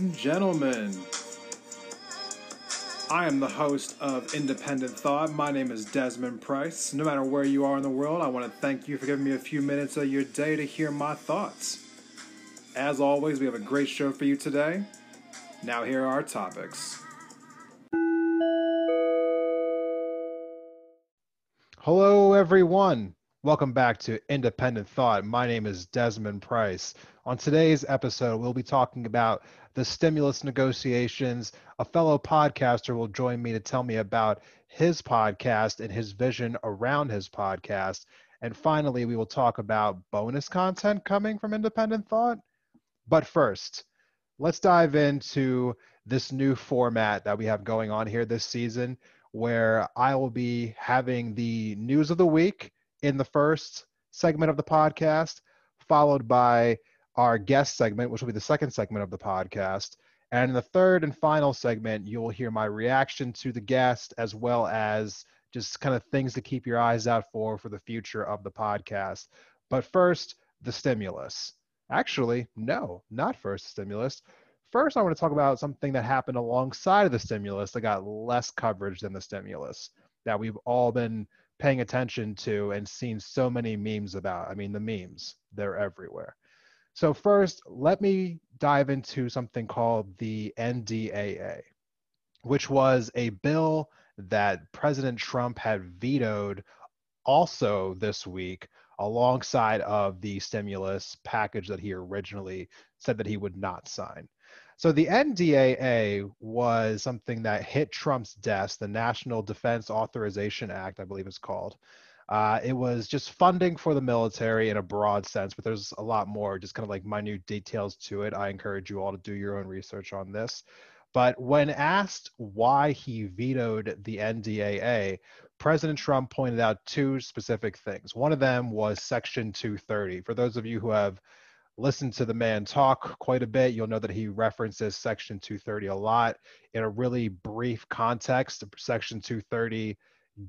And gentlemen. I am the host of Independent Thought. My name is Desmond Price. No matter where you are in the world, I want to thank you for giving me a few minutes of your day to hear my thoughts. As always, we have a great show for you today. Now, here are our topics. Hello, everyone. Welcome back to Independent Thought. My name is Desmond Price. On today's episode, we'll be talking about the stimulus negotiations. A fellow podcaster will join me to tell me about his podcast and his vision around his podcast. And finally, we will talk about bonus content coming from Independent Thought. But first, let's dive into this new format that we have going on here this season, where I will be having the news of the week in the first segment of the podcast, followed by our guest segment, which will be the second segment of the podcast. And in the third and final segment, you'll hear my reaction to the guest as well as just kind of things to keep your eyes out for for the future of the podcast. But first, the stimulus. Actually, no, not first stimulus. First, I want to talk about something that happened alongside of the stimulus that got less coverage than the stimulus that we've all been paying attention to and seen so many memes about. I mean, the memes, they're everywhere. So, first, let me dive into something called the NDAA, which was a bill that President Trump had vetoed also this week alongside of the stimulus package that he originally said that he would not sign. So the NDAA was something that hit Trump's desk, the National Defense Authorization Act, I believe it's called. Uh, it was just funding for the military in a broad sense, but there's a lot more, just kind of like minute details to it. I encourage you all to do your own research on this. But when asked why he vetoed the NDAA, President Trump pointed out two specific things. One of them was Section 230. For those of you who have listen to the man talk quite a bit, you'll know that he references Section 230 a lot. In a really brief context, Section 230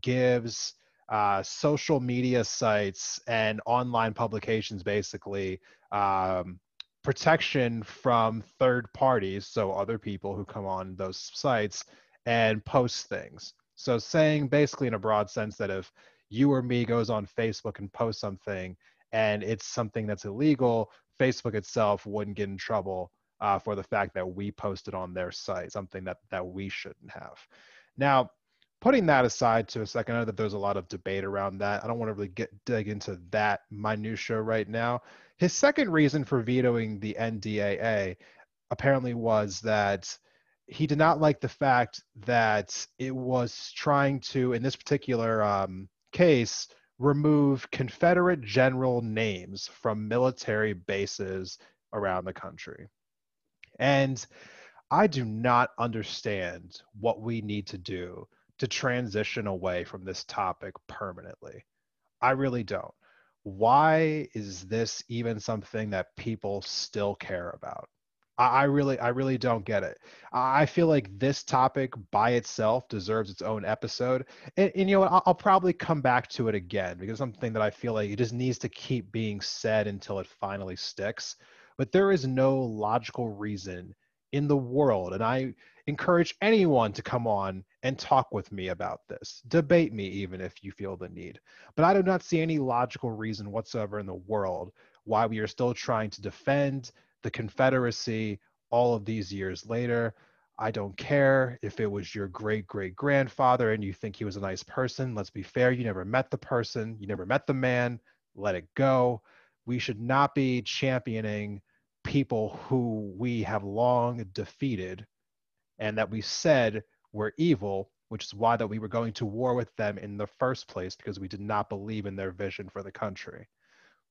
gives uh, social media sites and online publications basically um, protection from third parties, so other people who come on those sites and post things. So, saying basically in a broad sense that if you or me goes on Facebook and posts something and it's something that's illegal, Facebook itself wouldn't get in trouble uh, for the fact that we posted on their site, something that that we shouldn't have. Now, putting that aside to a second, I know that there's a lot of debate around that. I don't want to really get dig into that minutia right now. His second reason for vetoing the NDAA apparently was that he did not like the fact that it was trying to, in this particular um, case, remove Confederate general names from military bases around the country. And I do not understand what we need to do to transition away from this topic permanently. I really don't. Why is this even something that people still care about? I really, I really don't get it. I feel like this topic by itself deserves its own episode, and, and you know what? I'll, I'll, probably come back to it again because something that I feel like it just needs to keep being said until it finally sticks. But there is no logical reason in the world, and I encourage anyone to come on and talk with me about this. Debate me even if you feel the need. But I do not see any logical reason whatsoever in the world why we are still trying to defend the Confederacy all of these years later. I don't care if it was your great great grandfather and you think he was a nice person. Let's be fair, you never met the person, you never met the man. Let it go. We should not be championing people who we have long defeated and that we said were evil, which is why that we were going to war with them in the first place because we did not believe in their vision for the country.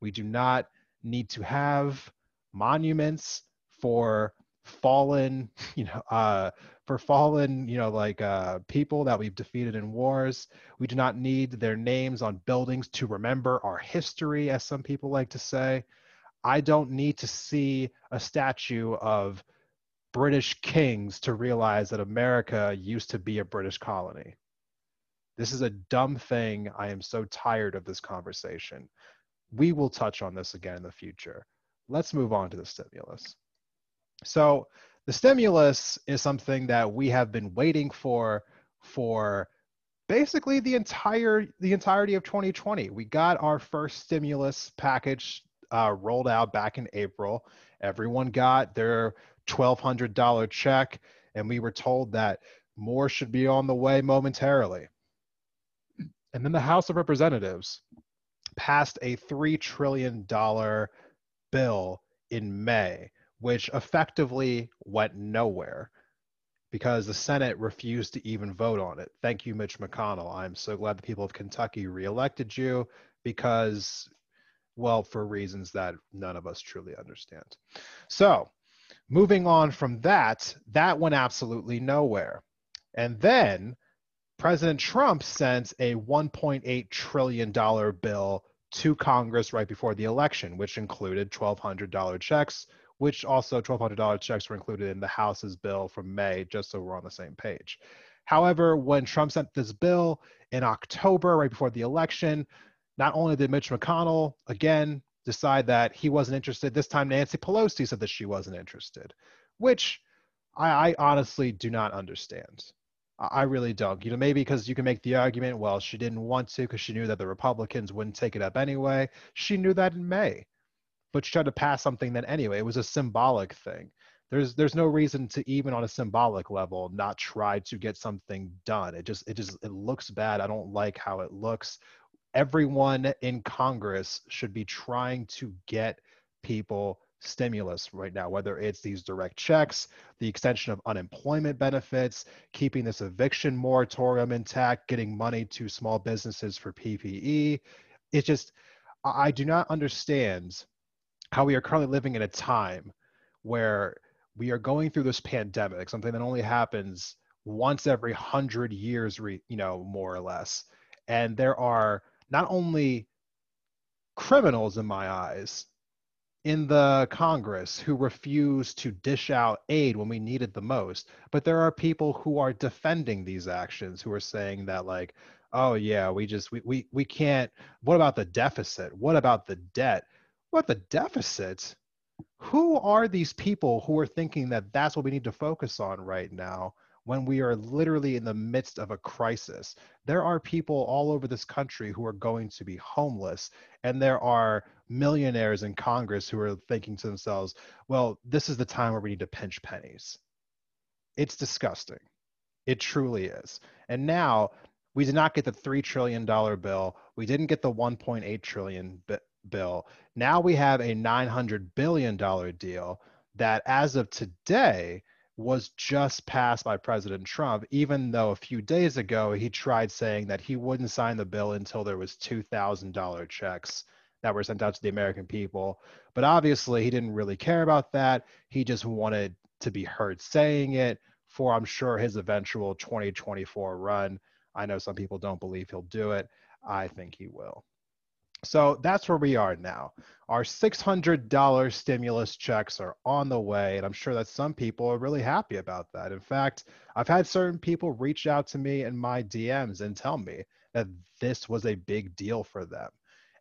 We do not need to have monuments for fallen you know uh for fallen you know like uh people that we've defeated in wars. We do not need their names on buildings to remember our history as some people like to say. I don't need to see a statue of british kings to realize that america used to be a british colony. This is a dumb thing. I am so tired of this conversation. We will touch on this again in the future let's move on to the stimulus. So the stimulus is something that we have been waiting for for basically the entire the entirety of 2020. We got our first stimulus package uh, rolled out back in April. Everyone got their $1,200 check, and we were told that more should be on the way momentarily. And then the House of Representatives passed a $3 trillion bill in May, which effectively went nowhere because the Senate refused to even vote on it. Thank you, Mitch McConnell. I'm so glad the people of Kentucky reelected you because, well, for reasons that none of us truly understand. So, moving on from that, that went absolutely nowhere. And then President Trump sent a $1.8 trillion bill to Congress right before the election, which included $1,200 checks, which also $1,200 checks were included in the House's bill from May, just so we're on the same page. However, when Trump sent this bill in October, right before the election, not only did Mitch McConnell, again, decide that he wasn't interested, this time Nancy Pelosi said that she wasn't interested, which I, I honestly do not understand. I really don't. You know, maybe because you can make the argument, well, she didn't want to because she knew that the Republicans wouldn't take it up anyway. She knew that in May, but she tried to pass something then anyway. It was a symbolic thing. There's there's no reason to even on a symbolic level not try to get something done. It just it just it looks bad. I don't like how it looks. Everyone in Congress should be trying to get people stimulus right now, whether it's these direct checks, the extension of unemployment benefits, keeping this eviction moratorium intact, getting money to small businesses for PPE. It's just, I do not understand how we are currently living in a time where we are going through this pandemic, something that only happens once every hundred years, you know, more or less. And there are not only criminals in my eyes in the Congress who refuse to dish out aid when we need it the most. But there are people who are defending these actions who are saying that like, oh yeah, we just we we, we can't what about the deficit? What about the debt? What the deficit? Who are these people who are thinking that that's what we need to focus on right now? When we are literally in the midst of a crisis. There are people all over this country who are going to be homeless, and there are millionaires in Congress who are thinking to themselves, well, this is the time where we need to pinch pennies. It's disgusting. It truly is. And now we did not get the $3 trillion bill. We didn't get the $1.8 trillion bill. Now we have a $900 billion deal that, as of today, was just passed by President Trump, even though a few days ago he tried saying that he wouldn't sign the bill until there was $2,000 checks that were sent out to the American people. But obviously he didn't really care about that. He just wanted to be heard saying it for I'm sure his eventual 2024 run. I know some people don't believe he'll do it. I think he will. So that's where we are now. Our $600 stimulus checks are on the way, and I'm sure that some people are really happy about that. In fact, I've had certain people reach out to me in my DMs and tell me that this was a big deal for them.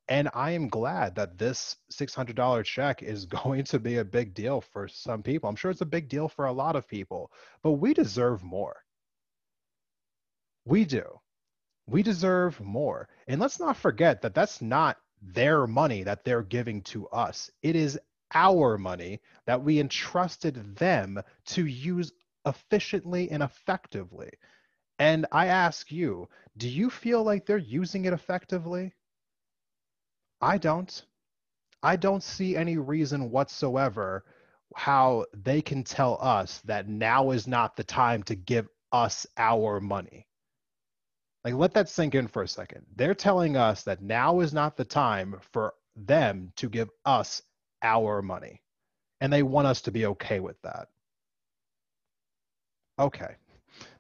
And I am glad that this $600 check is going to be a big deal for some people. I'm sure it's a big deal for a lot of people, but we deserve more. We do we deserve more. And let's not forget that that's not their money that they're giving to us. It is our money that we entrusted them to use efficiently and effectively. And I ask you, do you feel like they're using it effectively? I don't. I don't see any reason whatsoever how they can tell us that now is not the time to give us our money. Like, let that sink in for a second. They're telling us that now is not the time for them to give us our money. And they want us to be okay with that. Okay,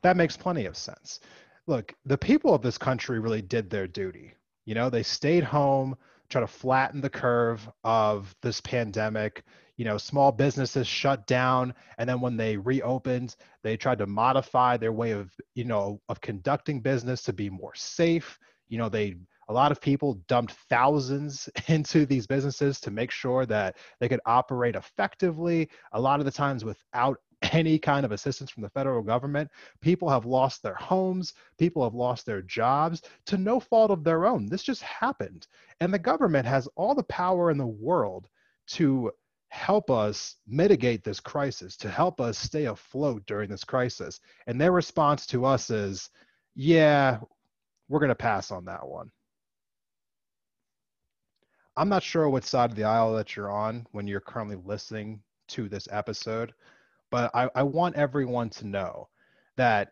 that makes plenty of sense. Look, the people of this country really did their duty. You know, they stayed home, try to flatten the curve of this pandemic. You know small businesses shut down and then when they reopened they tried to modify their way of you know of conducting business to be more safe. You know they A lot of people dumped thousands into these businesses to make sure that they could operate effectively, a lot of the times without any kind of assistance from the federal government. People have lost their homes, people have lost their jobs to no fault of their own. This just happened. And the government has all the power in the world to help us mitigate this crisis, to help us stay afloat during this crisis. And their response to us is, yeah, we're going to pass on that one. I'm not sure what side of the aisle that you're on when you're currently listening to this episode, but I, I want everyone to know that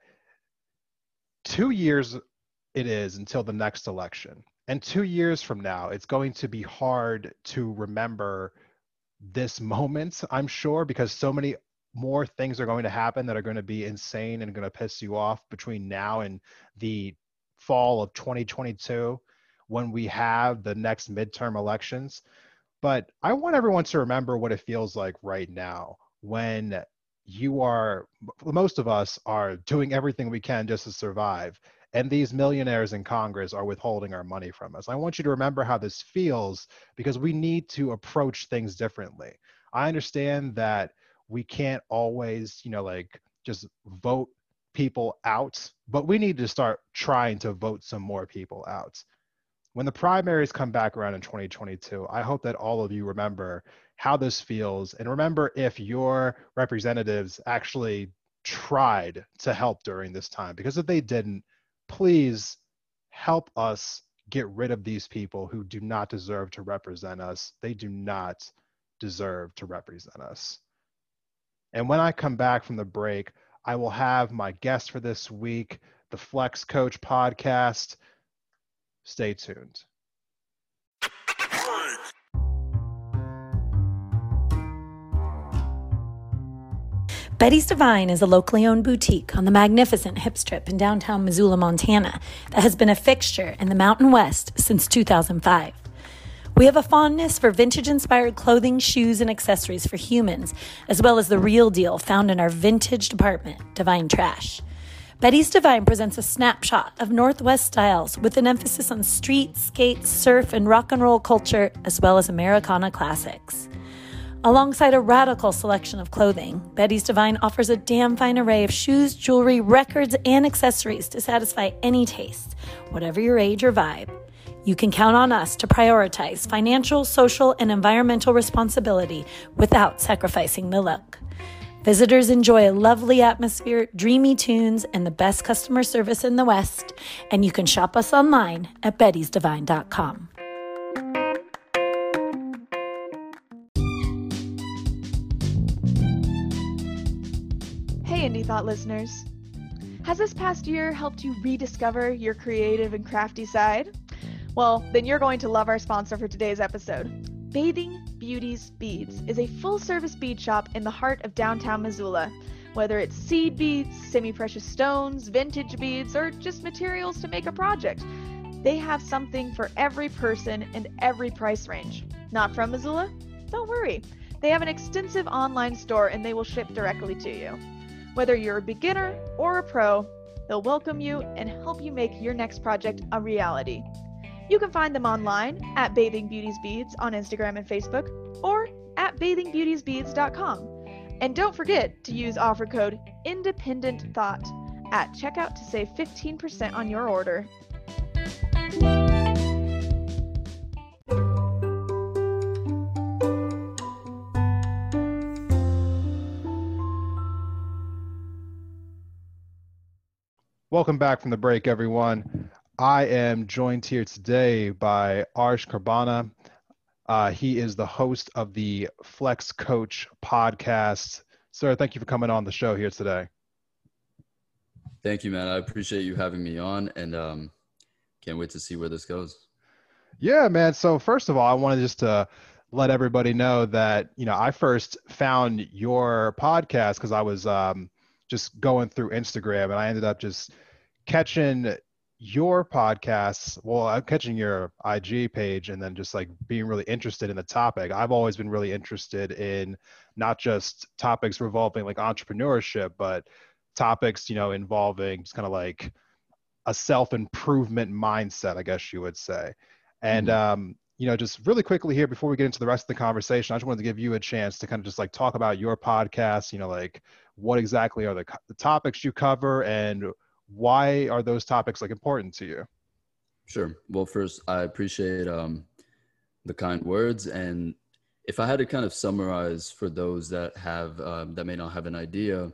two years it is until the next election. And two years from now, it's going to be hard to remember this moment, I'm sure, because so many more things are going to happen that are going to be insane and going to piss you off between now and the fall of 2022 when we have the next midterm elections. But I want everyone to remember what it feels like right now when you are, most of us are doing everything we can just to survive. And these millionaires in Congress are withholding our money from us. I want you to remember how this feels because we need to approach things differently. I understand that we can't always, you know, like just vote people out, but we need to start trying to vote some more people out. When the primaries come back around in 2022, I hope that all of you remember how this feels and remember if your representatives actually tried to help during this time. Because if they didn't, please help us get rid of these people who do not deserve to represent us. They do not deserve to represent us. And when I come back from the break, I will have my guest for this week, the Flex Coach podcast. Stay tuned. Betty's Divine is a locally owned boutique on the magnificent Hip Strip in downtown Missoula, Montana, that has been a fixture in the Mountain West since 2005. We have a fondness for vintage inspired clothing, shoes, and accessories for humans, as well as the real deal found in our vintage department, Divine Trash. Betty's Divine presents a snapshot of Northwest styles with an emphasis on street, skate, surf, and rock and roll culture, as well as Americana classics. Alongside a radical selection of clothing, Betty's Divine offers a damn fine array of shoes, jewelry, records, and accessories to satisfy any taste, whatever your age or vibe. You can count on us to prioritize financial, social, and environmental responsibility without sacrificing the look. Visitors enjoy a lovely atmosphere, dreamy tunes, and the best customer service in the West. And you can shop us online at bettysdivine.com. Hey, Indie Thought listeners. Has this past year helped you rediscover your creative and crafty side? Well, then you're going to love our sponsor for today's episode. Bathing Beauties Beads is a full service bead shop in the heart of downtown Missoula. Whether it's seed beads, semi precious stones, vintage beads, or just materials to make a project, they have something for every person and every price range. Not from Missoula? Don't worry. They have an extensive online store and they will ship directly to you. Whether you're a beginner or a pro, they'll welcome you and help you make your next project a reality. You can find them online at Bathing Beauties Beads on Instagram and Facebook or at bathingbeautiesbeads.com. And don't forget to use offer code Independent Thought at checkout to save 15% on your order. Welcome back from the break, everyone. I am joined here today by Arsh Karbana. Uh, he is the host of the Flex Coach podcast. Sir, thank you for coming on the show here today. Thank you, man. I appreciate you having me on and um, can't wait to see where this goes. Yeah, man. So, first of all, I wanted just to let everybody know that, you know, I first found your podcast because I was um, just going through Instagram and I ended up just catching your podcasts well i'm catching your ig page and then just like being really interested in the topic i've always been really interested in not just topics revolving like entrepreneurship but topics you know involving just kind of like a self improvement mindset, I guess you would say. And Mhm. um, you know, just really quickly here before we get into the rest of the conversation, I just wanted to give you a chance to kind of just like talk about your podcast. You know, like what exactly are the, the topics you cover, and why are those topics like important to you? Sure. Well, first, I appreciate um, the kind words, and if I had to kind of summarize for those that have um, that may not have an idea,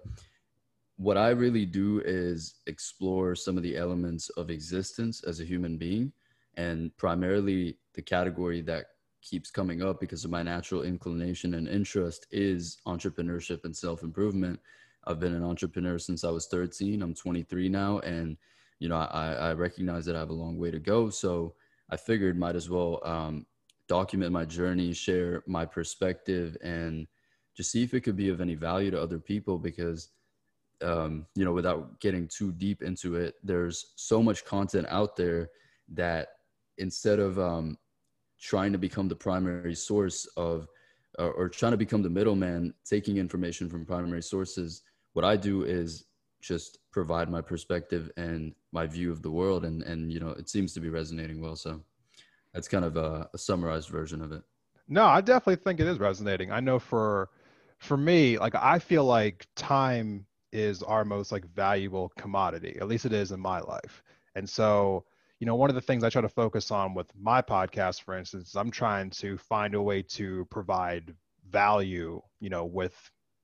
what I really do is explore some of the elements of existence as a human being, and primarily the category that keeps coming up because of my natural inclination and interest is entrepreneurship and self improvement. I've been an entrepreneur since I was 13. I'm 23 now, and you know I, I recognize that I have a long way to go. So I figured might as well um, document my journey, share my perspective, and just see if it could be of any value to other people because um, you know without getting too deep into it there's so much content out there that instead of um, trying to become the primary source of or, or trying to become the middleman taking information from primary sources what i do is just provide my perspective and my view of the world and and you know it seems to be resonating well so that's kind of a, a summarized version of it No, I definitely think it is resonating. I know for for me, like I feel like time is our most like valuable commodity. At least it is in my life. And so, you know, one of the things I try to focus on with my podcast, for instance, I'm trying to find a way to provide value, you know, with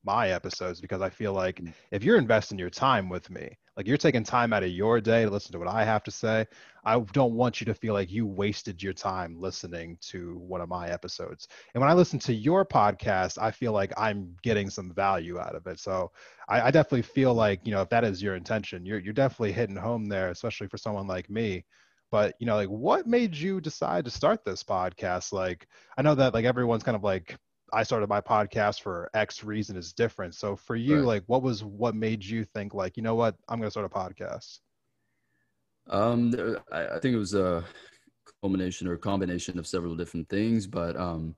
my episodes because I feel like Mm. if you're investing your time with me, like you're taking time out of your day to listen to what I have to say, I don't want you to feel like you wasted your time listening to one of my episodes. And when I listen to your podcast, I feel like I'm getting some value out of it. So I, I definitely feel like, you know, if that is your intention, you're you're definitely hitting home there, especially for someone like me. But you know, like what made you decide to start this podcast? Like I know that like everyone's kind of like I started my podcast for X reason is different. So for you, Right. like what was what made you think like, you know what, I'm gonna start a podcast? Um, there- I, I think it was a culmination or a combination of several different things, but um,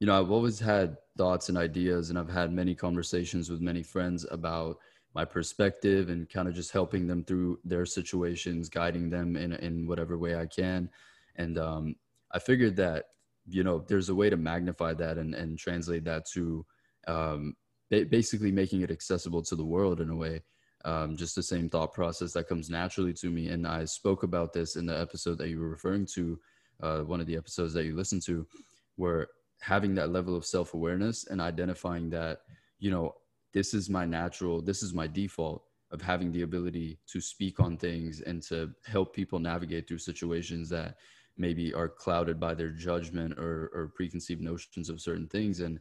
you know, I've always had thoughts and ideas, and I've had many conversations with many friends about my perspective and kind of just helping them through their situations, guiding them in in whatever way I can. And um, I figured that you know, there's a way to magnify that and and translate that to um, basically making it accessible to the world in a way um, just the same thought process that comes naturally to me. And I spoke about this in the episode that you were referring to, uh, one of the episodes that you listened to, where having that level of self awareness and identifying that, you know, this is my natural, this is my default of having the ability to speak on things and to help people navigate through situations that maybe are clouded by their judgment or, or preconceived notions of certain things. And,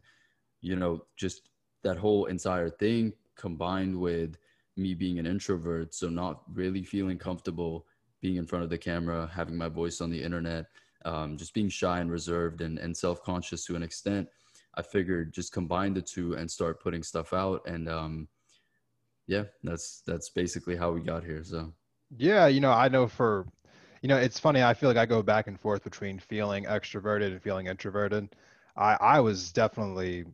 you know, just that whole entire thing combined with me being an introvert, so not really feeling comfortable being in front of the camera, having my voice on the internet, um, just being shy and reserved and, and self conscious to an extent. I figured just combine the two and start putting stuff out. And um, yeah, that's that's basically how we got here. So Yeah, you know, I know for, you know, it's funny. I feel like I go back and forth between feeling extroverted and feeling introverted. I I was definitely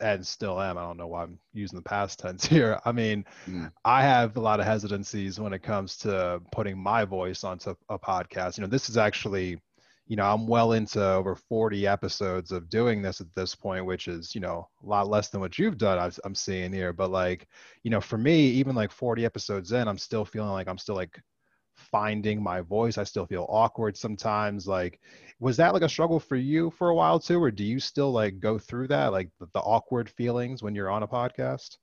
and still am. I don't know why I'm using the past tense here. I mean, Mm. I have a lot of hesitancies when it comes to putting my voice onto a podcast. You know, this is actually, you know, I'm well into over 40 episodes of doing this at this point, which is, you know, a lot less than what you've done. I've, I'm seeing here, but like, you know, for me, even like 40 episodes in, I'm still feeling like I'm still like finding my voice. I still feel awkward sometimes. Like, was that like a struggle for you for a while too, or do you still like go through that, like the, the awkward feelings when you're on a podcast?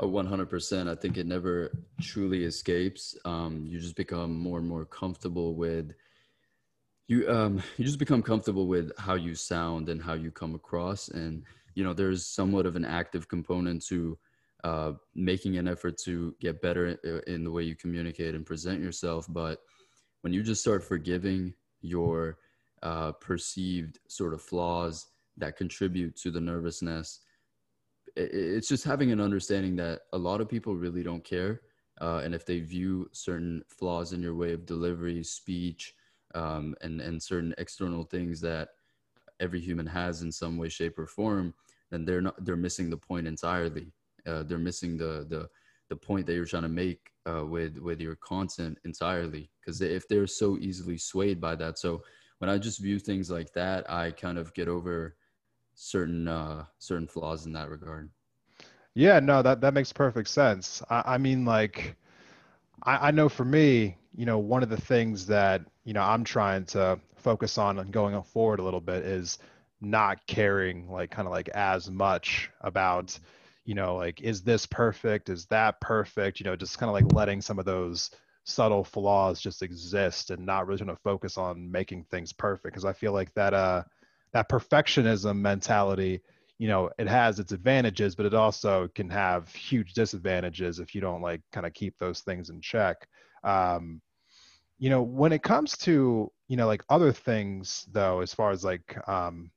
Uh, 100%. I think it never truly escapes. Um, you just become more and more comfortable with you. Um, you just become comfortable with how you sound and how you come across, and you know there's somewhat of an active component to uh, making an effort to get better in the way you communicate and present yourself. But when you just start forgiving your uh, perceived sort of flaws that contribute to the nervousness it's just having an understanding that a lot of people really don't care. Uh, and if they view certain flaws in your way of delivery, speech, um, and, and certain external things that every human has in some way, shape, or form, then they're not they're missing the point entirely. Uh, they're missing the the the point that you're trying to make uh, with with your content entirely. Because if they're so easily swayed by that. So when i just view things like that i kind of get over certain uh certain flaws in that regard. Yeah no that that makes perfect sense. I, I mean like I, I know for me you know one of the things that you know i'm trying to focus on and going forward a little bit is not caring like kind of like as much about you know like is this perfect? Is that perfect? You know just kind of like letting some of those subtle flaws just exist and not really trying to focus on making things perfect because i feel like that uh that perfectionism mentality you know it has its advantages but it also can have huge disadvantages if you don't like kind of keep those things in check. Um you know when it comes to you know like other things though as far as like um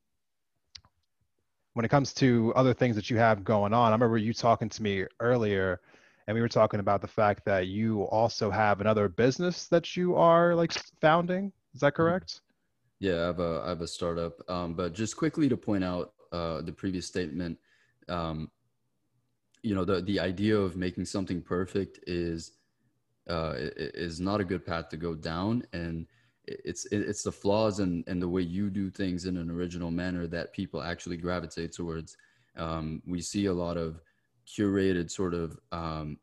when it comes to other things that you have going on, I remember you talking to me earlier and we were talking about the fact that you also have another business that you are like founding. Is that mm-hmm. correct? Yeah, I have a, I have a startup. Um, but just quickly to point out uh, the previous statement, um, you know, the, the idea of making something perfect is, uh, is not a good path to go down. And it's it's the flaws and and the way you do things in an original manner that people actually gravitate towards. Um, we see a lot of curated sort of um,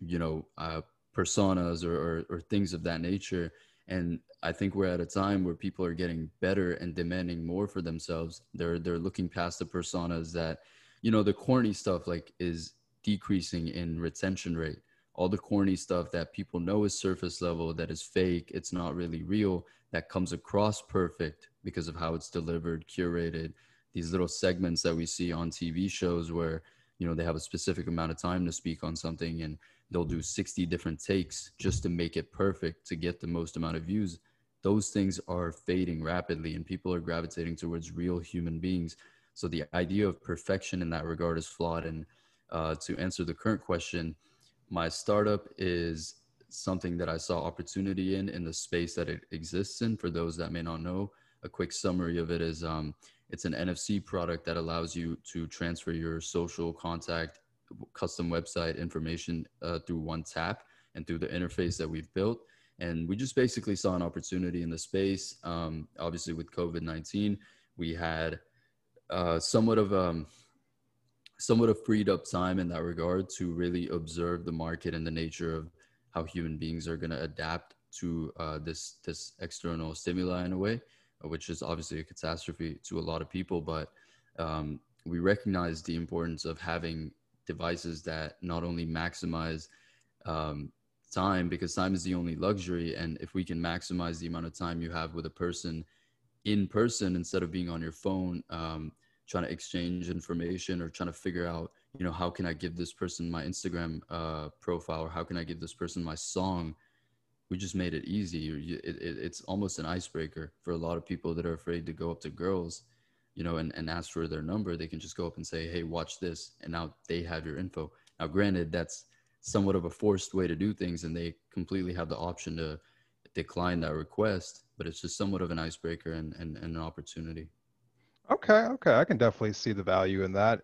you know uh, personas or, or, or things of that nature, and I think we're at a time where people are getting better and demanding more for themselves. They're they're looking past the personas that you know the corny stuff like is decreasing in retention rate all the corny stuff that people know is surface level, that is fake, it's not really real, that comes across perfect because of how it's delivered, curated. These little segments that we see on TV shows where, you know, they have a specific amount of time to speak on something and they'll do 60 different takes just to make it perfect to get the most amount of views. Those things are fading rapidly and people are gravitating towards real human beings. So the idea of perfection in that regard is flawed. And uh, to answer the current question, my startup is something that I saw opportunity in in the space that it exists in. For those that may not know, a quick summary of it is um, it's an NFC product that allows you to transfer your social contact, custom website information uh, through one tap and through the interface that we've built. And we just basically saw an opportunity in the space. Um, obviously, with COVID 19, we had uh, somewhat of um, somewhat of freed up time in that regard to really observe the market and the nature of how human beings are going to adapt to uh, this this external stimuli in a way, uh, which is obviously a catastrophe to a lot of people. But um, we recognize the importance of having devices that not only maximize um, time because time is the only luxury, and if we can maximize the amount of time you have with a person in person instead of being on your phone. Um, trying to exchange information or trying to figure out you know how can i give this person my instagram uh, profile or how can i give this person my song? We just made it easy. It, it, it's almost an icebreaker for a lot of people that are afraid to go up to girls you know and, and ask for their number. They can just go up and say hey watch this and now they have your info. Now granted that's somewhat of a forced way to do things and they completely have the option to decline that request but it's just somewhat of an icebreaker and, and, and an opportunity Okay, okay, I can definitely see the value in that.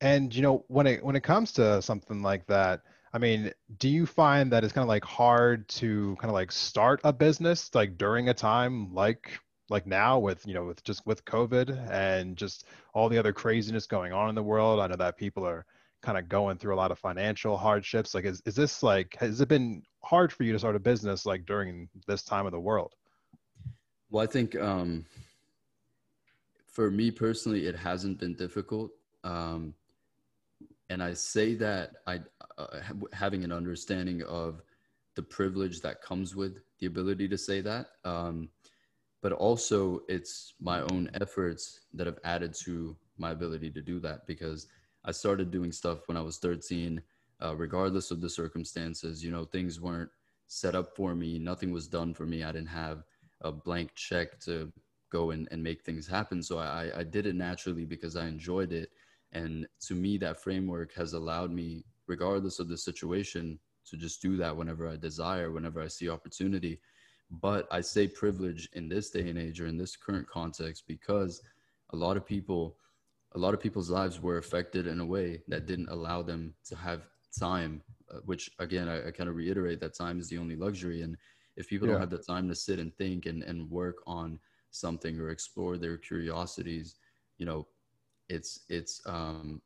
And you know, when it when it comes to something like that, I mean, do you find that it's kind of like hard to kind of like start a business like during a time like like now with you know with just with COVID and just all the other craziness going on in the world? I know that people are kind of going through a lot of financial hardships. Like, is is this like has it been hard for you to start a business like during this time of the world? Well, I think um, for me personally, it hasn't been difficult. Um, and I say that I uh, having an understanding of the privilege that comes with the ability to say that. Um, but also, it's my own efforts that have added to my ability to do that because I started doing stuff when I was 13, uh, regardless of the circumstances. You know, things weren't set up for me, nothing was done for me. I didn't have a blank check to go and, and make things happen. So I, I did it naturally because I enjoyed it. And to me, that framework has allowed me, regardless of the situation, to just do that whenever I desire, whenever I see opportunity. But I say privilege in this day and age or in this current context because a lot of people, a lot of people's lives were affected in a way that didn't allow them to have time uh, which again I, I kind of reiterate that time is the only luxury and if people Yeah. don't have the time to sit and think and, and work on something or explore their curiosities you know it's it's um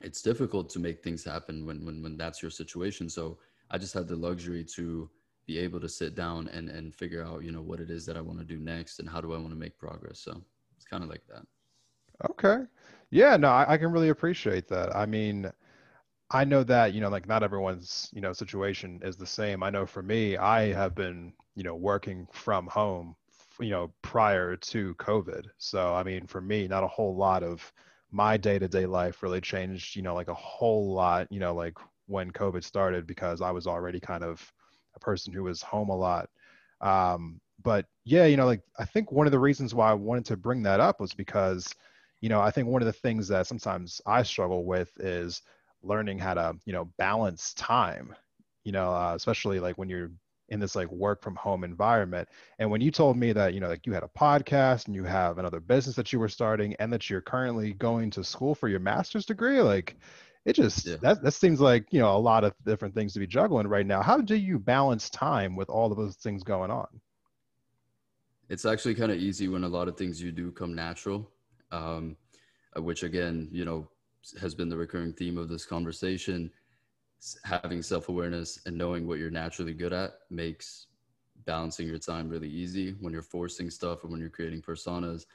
it's difficult to make things happen when when when that's your situation so i just had the luxury to be able to sit down and and figure out you know what it is that i want to do next and how do i want to make progress so it's kind of like that Okay. Yeah, no, I, I can really appreciate that. I mean, I know that, you know, like not everyone's, you know, situation is the same. I know for me, I have been, you know, working from home, you know, prior to COVID. So, I mean, for me, not a whole lot of my day-to-day life really changed, you know, like a whole lot, you know, like when COVID started because I was already kind of a person who was home a lot. Um, but yeah, you know, like I think one of the reasons why I wanted to bring that up was because you know, I think one of the things that sometimes I struggle with is learning how to, you know, balance time, you know, uh, especially like when you're in this like work from home environment. And when you told me that, you know, like you had a podcast and you have another business that you were starting and that you're currently going to school for your master's degree, like it just, Yeah. that, that seems like, you know, a lot of different things to be juggling right now. How do you balance time with all of those things going on? it's actually kind of easy when a lot of things you do come natural um, uh, which again you know has been the recurring theme of this conversation Having self-awareness and knowing what you're naturally good at makes balancing your time really easy. When you're forcing stuff or when you're creating personas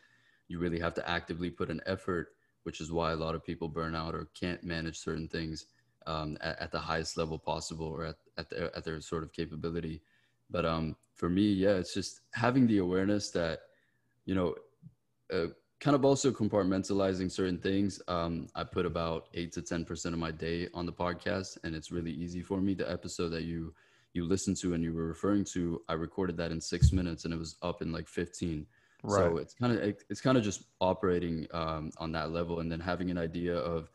you really have to actively put an effort which is why a lot of people burn out or can't manage certain things um, at, at the highest level possible or at, at, their, at their sort of capability. But um, for me yeah it's just having the awareness that you know uh, kind of also compartmentalizing certain things. Um, i put about 8 to 10% of my day on the podcast and it's really easy for me. The episode that you you listened to and you were referring to i recorded that in six minutes and it was up in like 15 Right. so it's kind of it's kind of just operating um, on that level and then having an idea of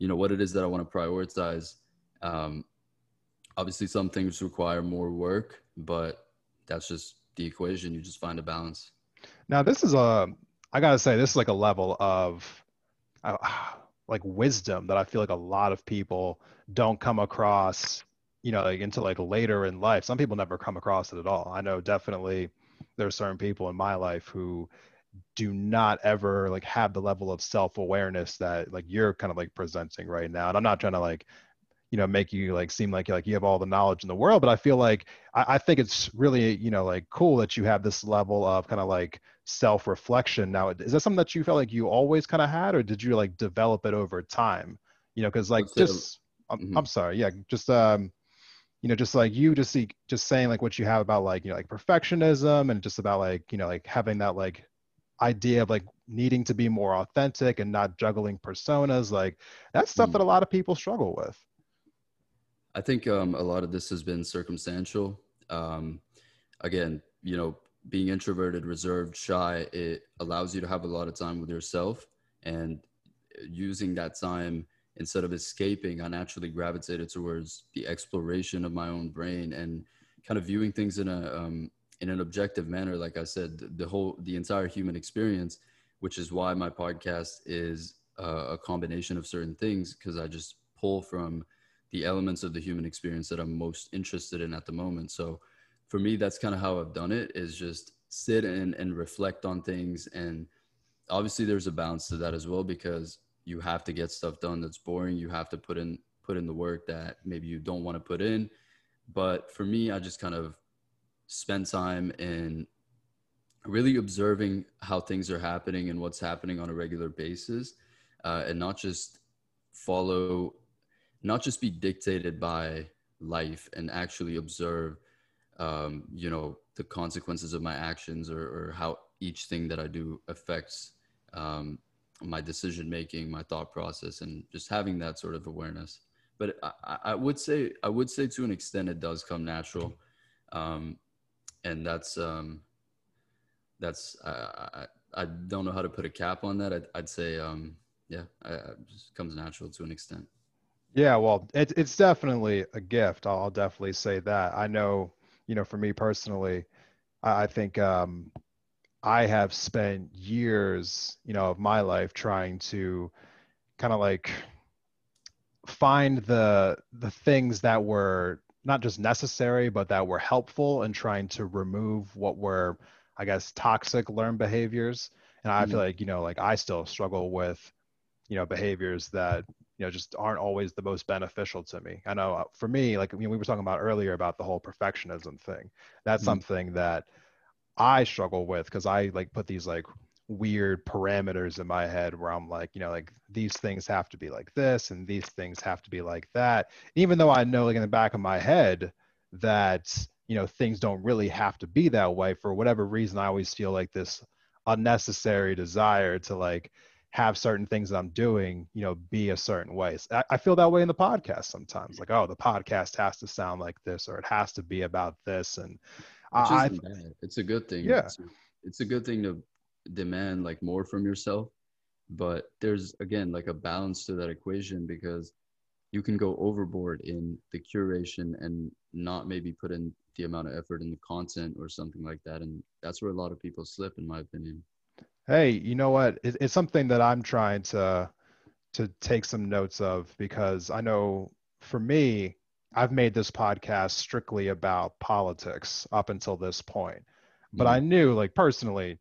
you know what it is that i want to prioritize. Um, obviously some things require more work but that's just the equation. You just find a balance. Now, this is a, I gotta say, this is like a level of uh, like wisdom that I feel like a lot of people don't come across, you know, like until like later in life. Some people never come across it at all. I know definitely there are certain people in my life who do not ever like have the level of self-awareness that like you're kind of like presenting right now. And I'm not trying to like, you know, make you like seem like like you have all the knowledge in the world, but I feel like I, I think it's really, you know, like cool that you have this level of kind of like self-reflection now is that something that you felt like you always kind of had or did you like develop it over time you know because like say- just I'm, Mhm. I'm sorry yeah just um you know just like you just see just saying like what you have about like you know like perfectionism and just about like you know like having that like idea of like needing to be more authentic and not juggling personas like that's stuff Mm. that a lot of people struggle with I think um, a lot of this has been circumstantial. Um, again, you know, being introverted, reserved, shy, it allows you to have a lot of time with yourself. And using that time instead of escaping, I naturally gravitated towards the exploration of my own brain and kind of viewing things in a um, in an objective manner. Like I said, the- whole the entire human experience, which is why my podcast is uh, a combination of certain things because I just pull from the elements of the human experience that I'm most interested in at the moment. So for me, that's kind of how I've done it is just sit and, and reflect on things. And obviously there's a balance to that as well, because you have to get stuff done that's boring. You have to put in, put in the work that maybe you don't want to put in. But for me, I just kind of spend time in really observing how things are happening and what's happening on a regular basis uh, and not just follow not just be dictated by life and actually observe um, you know the consequences of my actions or, or how each thing that i do affects um, my decision making my thought process and just having that sort of awareness but I, I- would say i would say to an extent it does come natural um, and that's um, that's I, I, I don't know how to put a cap on that i'd, I'd say um, yeah I, it just comes natural to an extent Yeah, well, it, it's definitely a gift. I'll definitely say that. I know, you know, for me personally, I, I think um, I have spent years, you know, of my life trying to kind of like find the the things that were not just necessary but that were helpful in trying to remove what were i guess toxic learned behaviors and i feel Mhm. like you know like i still struggle with you know behaviors that you know just aren't always the most beneficial to me. I know uh, for me like I mean, we were talking about earlier about the whole perfectionism thing. That's Mhm. something that i struggle with because i like put these like weird parameters in my head where i'm like you know like these things have to be like this and these things have to be like that. Even though i know like in the back of my head that you know things don't really have to be that way for whatever reason i always feel like this unnecessary desire to like have certain things that i'm doing you know be a certain way So I, I feel that way in the podcast sometimes like oh the podcast has to sound like this or it has to be about this and I. It's a good thing. Yeah. It's, it's a good thing to demand like more from yourself. But there's again like a balance to that equation because you can go overboard in the curation and not maybe put in the amount of effort in the content or something like that. And that's where a lot of people slip, in my opinion. Hey you know what? It, it's something that i'm trying to to take some notes of because i know for me i've made this podcast strictly about politics up until this point. But mm-hmm. i knew like personally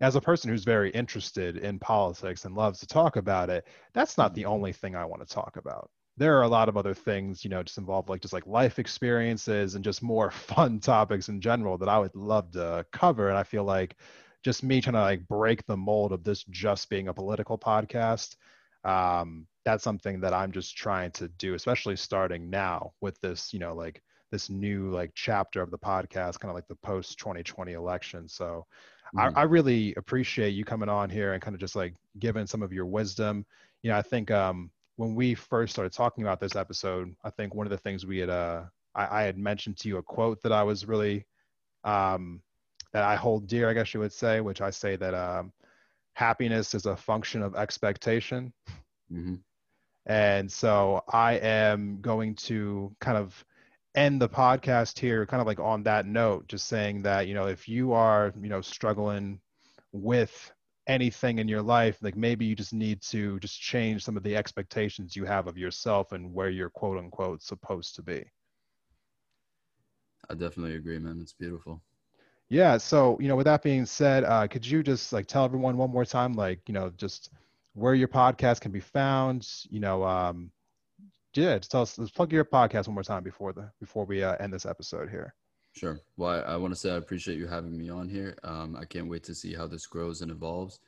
as a person who's very interested in politics and loves to talk about it that's not the mm-hmm. only thing i want to talk about. There are a lot of other things you know just involved like just like life experiences and just more fun topics in general that i would love to cover. And i feel like just me trying to like break the mold of this just being a political podcast um that's something that i'm just trying to do especially starting now with this you know like this new like chapter of the podcast kind of like the post 2020 election so Mhm. I, I really appreciate you coming on here and kind of just like giving some of your wisdom you know i think um when we first started talking about this episode i think one of the things we had uh i, I had mentioned to you a quote that i was really um that I hold dear, I guess you would say, which I say that um, happiness is a function of expectation. Mhm. And so I am going to kind of end the podcast here, kind of like on that note, just saying that, you know, if you are, you know, struggling with anything in your life, like maybe you just need to just change some of the expectations you have of yourself and where you're quote unquote supposed to be. I definitely agree, man. It's beautiful. Yeah. So, you know, with that being said, uh, could you just like tell everyone one more time, like, you know, just where your podcast can be found? You know, um, yeah, just tell us, let's plug your podcast one more time before the before we uh, end this episode here. Sure. Well, I, I want to say I appreciate you having me on here. Um, I can't wait to see how this grows and evolves.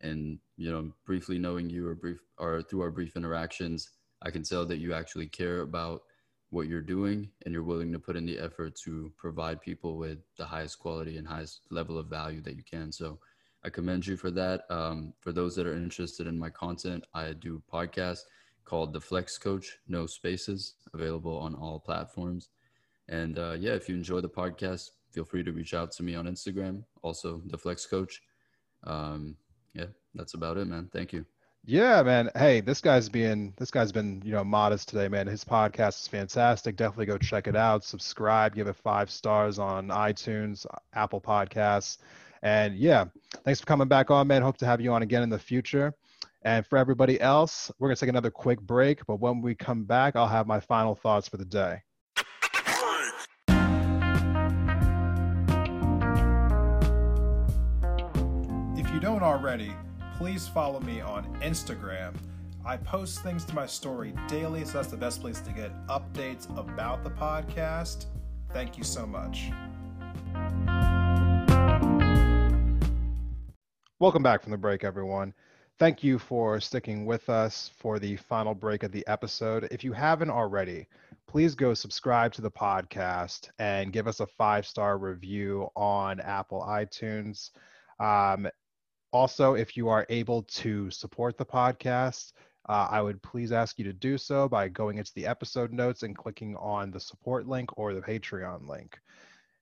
And you know, briefly knowing you or brief or through our brief interactions, I can tell that you actually care about what you're doing and you're willing to put in the effort to provide people with the highest quality and highest level of value that you can. So I commend you for that. Um, for those that are interested in my content, I do podcast called The Flex Coach, no spaces, available on all platforms. And uh, yeah, if you enjoy the podcast, feel free to reach out to me on Instagram, also The Flex Coach. Um, yeah, that's about it, man. Thank you. Yeah, man. Hey, this guy's being this guy's been, you know, modest today, man. His podcast is fantastic. Definitely go check it out. Subscribe, give it five stars on iTunes, Apple Podcasts. And yeah, thanks for coming back on, man. Hope to have you on again in the future. And for everybody else, we're gonna take another quick break, but when we come back, I'll have my final thoughts for the day. If you don't already, please follow me on Instagram. I post things to my story daily, so that's the best place to get updates about the podcast. Thank you so much. Welcome back from the break, everyone. Thank you for sticking with us for the final break of the episode. If you haven't already, please go subscribe to the podcast and give us a five star review on Apple iTunes. Um, also, if you are able to support the podcast, uh, I would please ask you to do so by going into the episode notes and clicking on the support link or the Patreon link.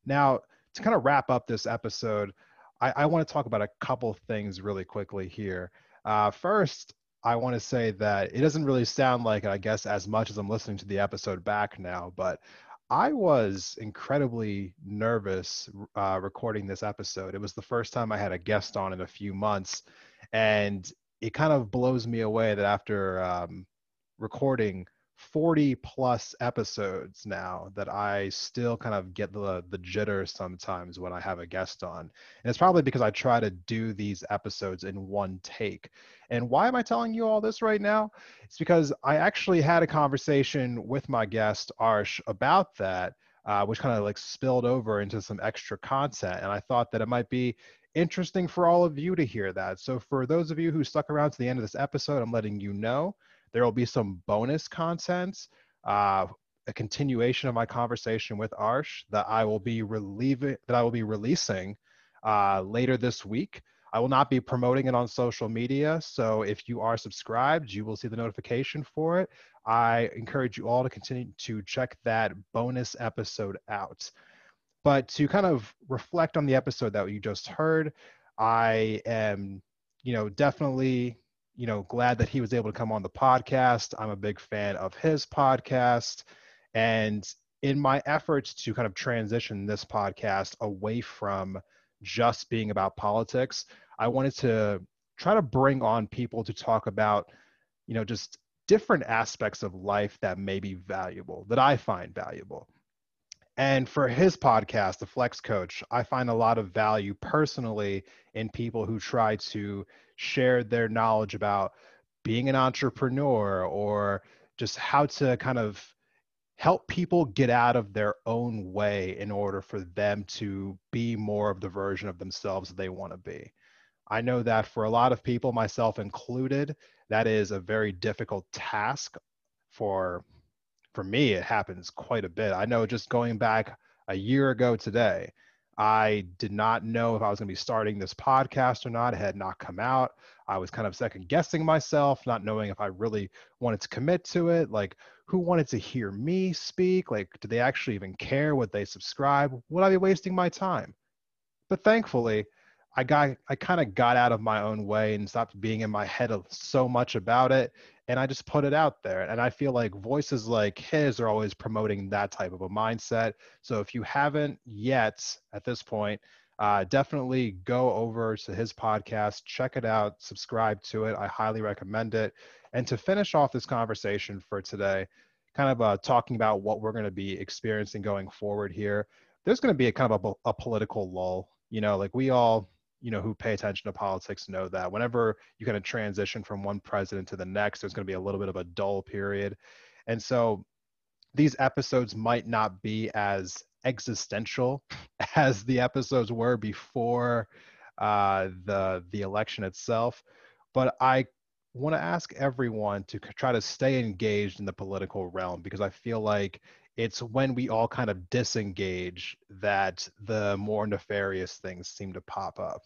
Now, to kind of wrap up this episode, I, I want to talk about a couple things really quickly here. Uh, first, I want to say that it doesn't really sound like it, I guess, as much as I'm listening to the episode back now, but I was incredibly nervous uh, recording this episode. It was the first time I had a guest on in a few months, and it kind of blows me away that after um, recording 40 plus episodes now that I still kind of get the the jitter sometimes when I have a guest on. And it's probably because I try to do these episodes in one take. And why am I telling you all this right now? It's because I actually had a conversation with my guest Arsh about that, uh, which kind of like spilled over into some extra content. And I thought that it might be interesting for all of you to hear that. So for those of you who stuck around to the end of this episode, I'm letting you know there will be some bonus content, uh, a continuation of my conversation with Arsh that I will be relieving that I will be releasing uh, later this week. I will not be promoting it on social media, so if you are subscribed, you will see the notification for it. I encourage you all to continue to check that bonus episode out. But to kind of reflect on the episode that you just heard, I am, you know, definitely you know, glad that he was able to come on the podcast. I'm a big fan of his podcast. And in my efforts to kind of transition this podcast away from just being about politics, I wanted to try to bring on people to talk about, you know, just different aspects of life that may be valuable, that I find valuable. And for his podcast, The Flex Coach, I find a lot of value personally in people who try to share their knowledge about being an entrepreneur or just how to kind of help people get out of their own way in order for them to be more of the version of themselves they want to be. I know that for a lot of people, myself included, that is a very difficult task for for me it happens quite a bit. I know just going back a year ago today, I did not know if I was going to be starting this podcast or not. It had not come out. I was kind of second guessing myself, not knowing if I really wanted to commit to it. Like, who wanted to hear me speak? Like, do they actually even care Would they subscribe? Would I be wasting my time? But thankfully, I got I kind of got out of my own way and stopped being in my head of so much about it and I just put it out there. And I feel like voices like his are always promoting that type of a mindset. So if you haven't yet at this point, uh, definitely go over to his podcast, check it out, subscribe to it. I highly recommend it. And to finish off this conversation for today, kind of uh, talking about what we're going to be experiencing going forward here, there's going to be a kind of a, a political lull. You know, like we all you know who pay attention to politics know that whenever you kind of transition from one president to the next there's going to be a little bit of a dull period. And so these episodes might not be as existential as the episodes were before uh, the the election itself. But i want to ask everyone to try to stay engaged in the political realm because i feel like it's when we all kind of disengage that the more nefarious things seem to pop up.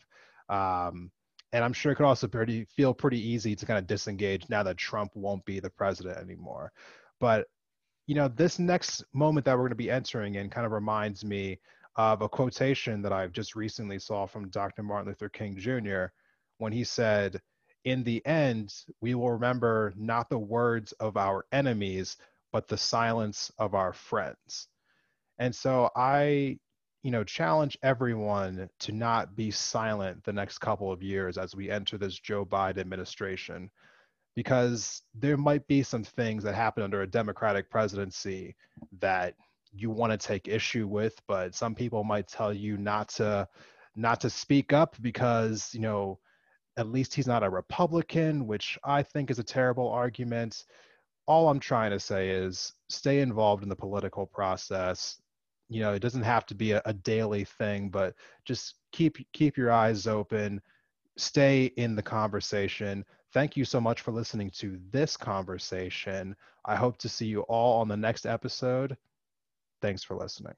Um, and I'm sure it could also pretty feel pretty easy to kind of disengage now that Trump won't be the president anymore. But you know, this next moment that we're going to be entering in kind of reminds me of a quotation that I've just recently saw from Dr. Martin Luther King Jr. when he said, "In the end, we will remember not the words of our enemies, but the silence of our friends. And so I, you know, challenge everyone to not be silent the next couple of years as we enter this Joe Biden administration, because there might be some things that happen under a Democratic presidency that you want to take issue with, but some people might tell you not to not to speak up because, you know, at least he's not a Republican, which I think is a terrible argument all I'm trying to say is stay involved in the political process. You know, it doesn't have to be a, a daily thing, but just keep keep your eyes open, stay in the conversation. Thank you so much for listening to this conversation. I hope to see you all on the next episode. Thanks for listening.